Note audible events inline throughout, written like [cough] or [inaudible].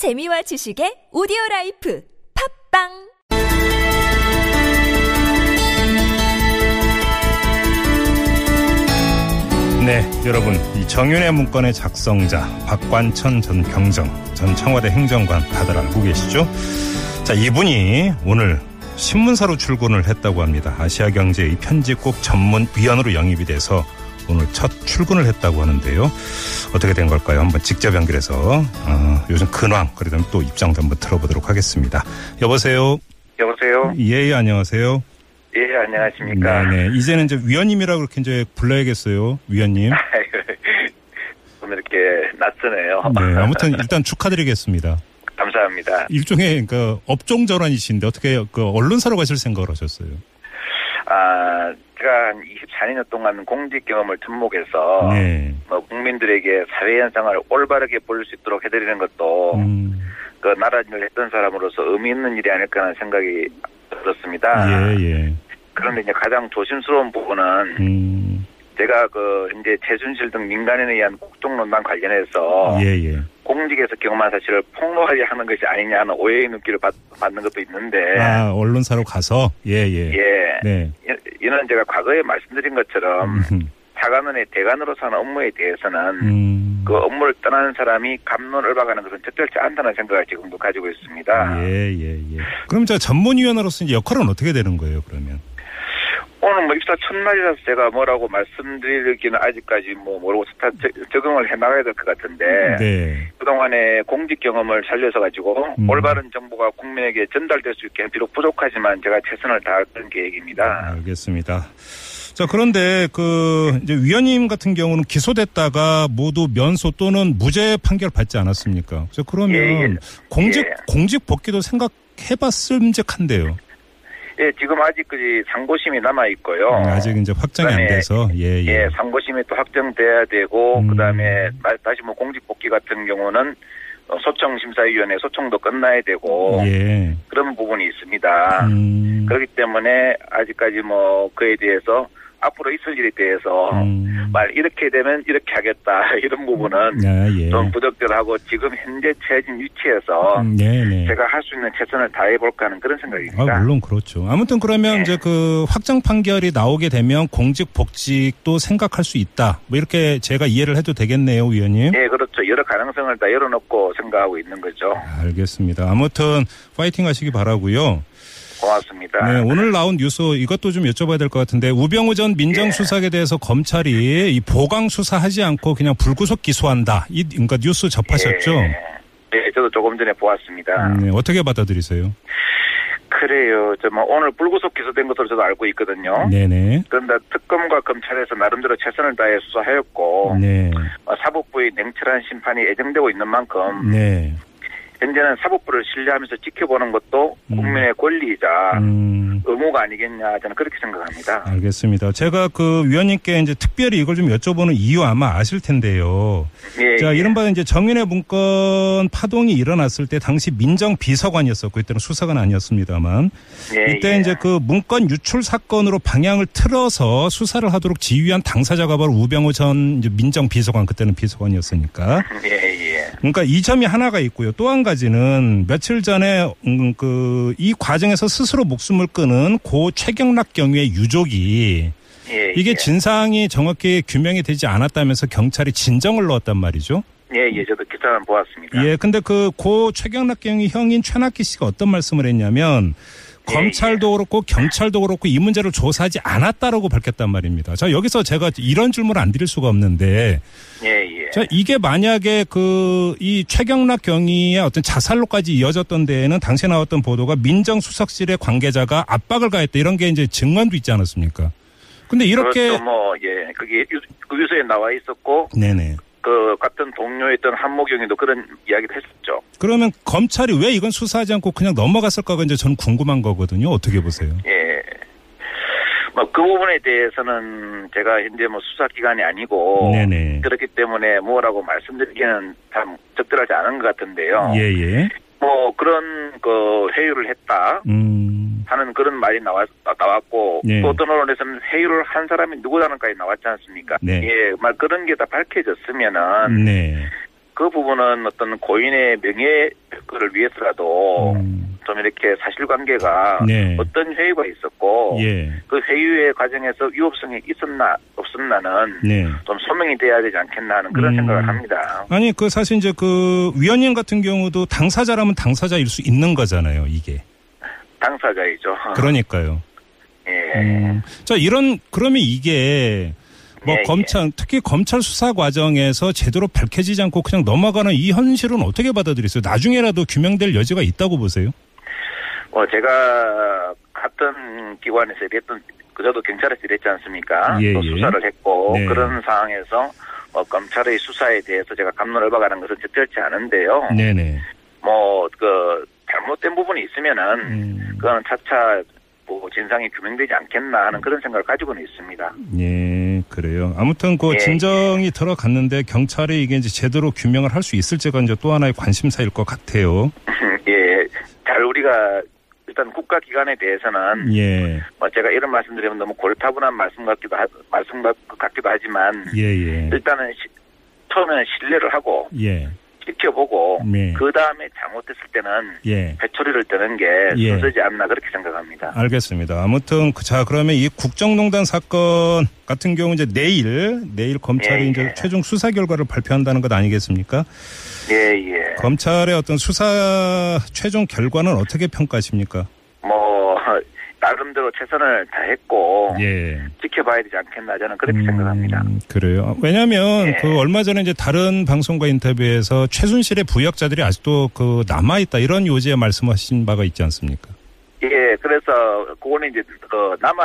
재미와 지식의 오디오 라이프 팟빵 네, 여러분, 이 정윤회 문건의 작성자 박관천 전 경정 전 청와대 행정관 다들 알고 계시죠? 자, 이분이 오늘 신문사로 출근을 했다고 합니다. 아시아경제의 편집국 전문위원으로 영입이 돼서 오늘 첫 출근을 했다고 하는데요. 어떻게 된 걸까요? 한번 직접 연결해서 어, 요즘 근황 그러다 또 입장도 한번 들어보도록 하겠습니다. 여보세요. 여보세요? 예, 예 안녕하세요. 예, 안녕하십니까. 네네. 이제는 이제 위원님이라고 그렇게 이제 불러야겠어요. 위원님. [laughs] 좀 이렇게 낯서네요. 네, 아무튼 일단 축하드리겠습니다. 감사합니다. 일종의 그 업종 전환이신데 어떻게 그 언론사로 가실 생각을 하셨어요? 아, 제가 한 24년 동안 공직 경험을 접목해서 네. 뭐 국민들에게 사회 현상을 올바르게 볼 수 있도록 해드리는 것도 음, 그 나라 일을 했던 사람으로서 의미 있는 일이 아닐까 하는 생각이 들었습니다. 예, 예. 그런데 이제 가장 조심스러운 부분은 음, 제가 그 이제 최순실 등 민간인에 의한 국정농단 관련해서 예, 예. 공직에서 경험한 사실을 폭로하게 하는 것이 아니냐 하는 오해의 눈길을 받, 받는 것도 있는데 아, 언론사로 가서? 예, 예. 예. 네. 이- 이는 제가 과거에 말씀드린 것처럼 음, 사관원의 대관으로서 하는 업무에 대해서는 음. 그 업무를 떠나는 사람이 감론을 박하는 것은 적절치 않다는 생각을 지금도 가지고 있습니다. 예, 예, 예. 그럼 저 전문위원으로서 이제 역할은 어떻게 되는 거예요, 그러면? 오늘 뭐 입사 첫날이라서 제가 뭐라고 말씀드리기는 아직까지 뭐 모르고 다 적- 적응을 해나가야 될 것 같은데 네. 그동안의 공직 경험을 살려서 가지고 음. 올바른 정보가 국민에게 전달될 수 있게 비록 부족하지만 제가 최선을 다할 그런 계획입니다. 알겠습니다. 자, 그런데 그 이제 위원님 같은 경우는 기소됐다가 모두 면소 또는 무죄 판결 받지 않았습니까? 그래서 그러면 예, 예. 공직 예. 공직 복귀도 생각해봤음직한데요. 예, 지금 아직 그 상고심이 남아 있고요. 음, 아직 이제 확정이 안 돼서 예, 예. 예, 상고심이 또 확정돼야 되고 음. 그다음에 마- 다시 뭐 공직 복귀 같은 경우는 어, 소청 심사위원회 소청도 끝나야 되고 예. 그런 부분이 있습니다. 음, 그렇기 때문에 아직까지 뭐 그에 대해서 앞으로 있을 일에 대해서 음. 말 이렇게 되면 이렇게 하겠다 [laughs] 이런 부분은 아, 예. 좀 부적절하고 지금 현재 처해진 위치에서 음, 네, 네. 제가 할 수 있는 최선을 다해 볼까 하는 그런 생각입니다. 아, 물론 그렇죠. 아무튼 그러면 네. 이제 그 확정 판결이 나오게 되면 공직 복직도 생각할 수 있다. 뭐 이렇게 제가 이해를 해도 되겠네요, 위원님. 네, 그렇죠. 여러 가능성을 다 열어놓고 생각하고 있는 거죠. 알겠습니다. 아무튼 파이팅 하시기 바라고요. 고맙습니다. 네, 오늘 나온 뉴스 이것도 좀 여쭤봐야 될 것 같은데 우병우 전 민정수석에 대해서 검찰이 이 보강 수사하지 않고 그냥 불구속 기소한다. 이 그러니까 뉴스 접하셨죠? 네, 네, 저도 조금 전에 보았습니다. 음, 네, 어떻게 받아들이세요? 그래요. 저뭐 오늘 불구속 기소된 것으로 저도 알고 있거든요. 네네. 그런데 특검과 검찰에서 나름대로 최선을 다해 수사하였고 네. 어, 사법부의 냉철한 심판이 예정되고 있는 만큼 네. 현재는 사법부를 신뢰하면서 지켜보는 것도 음. 국민의 권리이자 음. 의무가 아니겠냐 저는 그렇게 생각합니다. 알겠습니다. 제가 그 위원님께 이제 특별히 이걸 좀 여쭤보는 이유 아마 아실 텐데요. 예, 자, 예. 이른바 이제 정윤의 문건 파동이 일어났을 때 당시 민정 비서관이었었고 이때는 수사관 아니었습니다만 예, 이때 예. 이제 그 문건 유출 사건으로 방향을 틀어서 수사를 하도록 지휘한 당사자가 바로 우병우 전 이제 민정 비서관 그때는 비서관이었으니까 [laughs] 예, 예. 그러니까 이 점이 하나가 있고요. 또 한 가지는 며칠 전에 음, 그이 과정에서 스스로 목숨을 끊은 고 최경락 경위의 유족이 예, 이게 예. 진상이 정확히 규명이 되지 않았다면서 경찰이 진정을 넣었단 말이죠. 예, 예, 저도 기사는 보았습니다. 예, 근데 그 고 최경락 경위 형인 최낙기 씨가 어떤 말씀을 했냐면 예, 검찰도 그렇고 경찰도 그렇고 이 문제를 조사하지 않았다라고 밝혔단 말입니다. 자, 여기서 제가 이런 질문을 안 드릴 수가 없는데 예, 예. 자, 이게 만약에 그 이 최경락 경위의 어떤 자살로까지 이어졌던 데에는 당시에 나왔던 보도가 민정수석실의 관계자가 압박을 가했다 이런 게 이제 증언도 있지 않았습니까? 근데 이렇게 그렇죠, 뭐, 예, 그게 유, 그 유서에 나와 있었고, 네네. 그 같은 동료였던 한모경이도 그런 이야기를 했었죠. 그러면 검찰이 왜 이건 수사하지 않고 그냥 넘어갔을까가 이제 저는 궁금한 거거든요. 어떻게 보세요? 예. 뭐그 부분에 대해서는 제가 현재 뭐 수사 기관이 아니고 네네. 그렇기 때문에 뭐라고 말씀드리기는 참 적절하지 않은 것 같은데요. 예예. 뭐 그런 그 회유를 했다 음. 하는 그런 말이 나왔 나왔고 네. 또 어떤 언론에서는 회유를 한 사람이 누구다는까지 나왔지 않습니까? 네. 예, 막 그런 게 다 밝혀졌으면은 네. 그 부분은 어떤 고인의 명예 거를 위해서라도 음. 좀 이렇게 사실관계가 네. 어떤 회유가 있었고 예. 그 회유의 과정에서 위법성이 있었나 없었나는 네. 좀 소명이 돼야 되지 않겠나 하는 그런 음. 생각을 합니다. 아니 그 사실 이제 그 위원님 같은 경우도 당사자라면 당사자일 수 있는 거잖아요. 이게. 당사자이죠. [laughs] 그러니까요. 예. 음. 자 이런 그러면 이게 뭐 예, 검찰 특히 검찰 수사 과정에서 제대로 밝혀지지 않고 그냥 넘어가는 이 현실은 어떻게 받아들이세요? 나중에라도 규명될 여지가 있다고 보세요? 어, 제가 같은 기관에서 일했던, 그 저도 경찰에서 일했지 않습니까? 예, 또 예. 수사를 했고, 네. 그런 상황에서 어, 검찰의 수사에 대해서 제가 감론을 박하는 것은 적절치 않은데요. 네네. 뭐, 그, 잘못된 부분이 있으면은, 음. 그거는 차차 뭐 진상이 규명되지 않겠나 하는 그런 생각을 가지고는 있습니다. 예, 그래요. 아무튼 그 예. 진정이 들어갔는데 경찰이 이게 이제 제대로 규명을 할 수 있을지가 이제 또 하나의 관심사일 것 같아요. [laughs] 예, 잘 우리가 일단 국가기관에 대해서는 예, 뭐 제가 이런 말씀드리면 너무 골타분한 말씀 같기도 하, 말씀 같- 같기도 하지만 예, 예, 일단은 시- 처음에는 신뢰를 하고 예, 지켜보고 네. 그 다음에 잘못됐을 때는 예. 회초리를 뜨는 게 예. 순서지 않나 그렇게 생각합니다. 알겠습니다. 아무튼 그- 자 그러면 이 국정농단 사건 같은 경우 이제 내일 내일 검찰이 예, 이제 예. 최종 수사 결과를 발표한다는 것 아니겠습니까? 예, 예. 검찰의 어떤 수사 최종 결과는 어떻게 평가하십니까? 뭐 나름대로 최선을 다했고 예. 지켜봐야 되지 않겠나 저는 그렇게 생각합니다. 음, 그래요. 왜냐하면 예. 그 얼마 전에 이제 다른 방송과 인터뷰에서 최순실의 부역자들이 아직도 그 남아 있다 이런 요지에 말씀하신 바가 있지 않습니까? 예, 그래서 그거는 이제 그 남아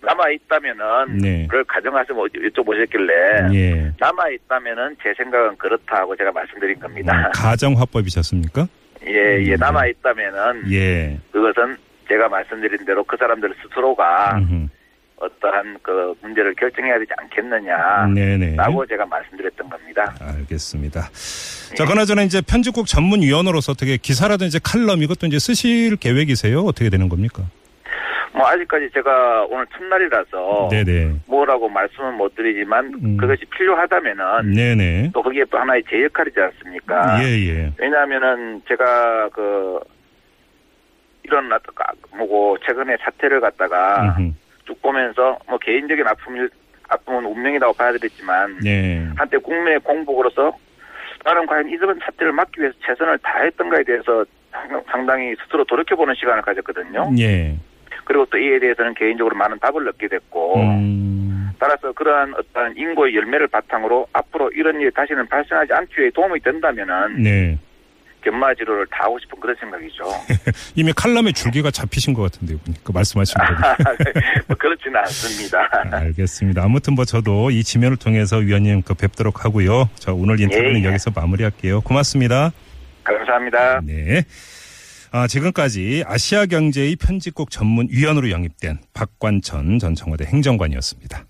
남아 있다면은 네. 그걸 가정하시면 여쭤보셨길래 예. 남아 있다면은 제 생각은 그렇다고 제가 말씀드린 겁니다. 가정 화법이셨습니까? [laughs] 예, 예, 음. 남아 있다면은 예. 그것은 제가 말씀드린 대로 그 사람들 스스로가 음흠. 어떠한 그 문제를 결정해야 되지 않겠느냐. 네네. 라고 제가 말씀드렸던 겁니다. 알겠습니다. 자, 그나저나 이제 편집국 전문위원으로서 어떻게 기사라든지 칼럼 이것도 이제 쓰실 계획이세요? 어떻게 되는 겁니까? 뭐 아직까지 제가 오늘 첫날이라서 네네. 뭐라고 말씀은 못 드리지만 음. 그것이 필요하다면은 네네. 또 그게 또 하나의 제 역할이지 않습니까? 예, 예. 왜냐하면은 제가 그 이런 어떤 뭐고 최근에 사태를 갖다가 음흠. 쭉 보면서 뭐 개인적인 아픔 아픔은 운명이라고 봐야 되겠지만 네. 한때 국민의 공복으로서 나는 과연 이런 사태를 막기 위해서 최선을 다했던가에 대해서 상- 상당히 스스로 돌이켜보는 시간을 가졌거든요. 예. 그리고 또 이에 대해서는 개인적으로 많은 답을 얻게 됐고 음. 따라서 그러한 어떤 인고의 열매를 바탕으로 앞으로 이런 일이 다시는 발생하지 않기 위해 도움이 된다면은 네. 견마지로를 다 하고 싶은 그런 생각이죠. [laughs] 이미 칼럼의 줄기가 잡히신 것 같은데요. 그 말씀하신 거. [laughs] 뭐 그렇지는 않습니다. [laughs] 알겠습니다. 아무튼 뭐 저도 이 지면을 통해서 위원님 그 뵙도록 하고요. 자, 오늘 인터뷰는 예, 예. 여기서 마무리할게요. 고맙습니다. 감사합니다. 네. 아, 지금까지 아시아 경제의 편집국 전문 위원으로 영입된 박관천 전 청와대 행정관이었습니다.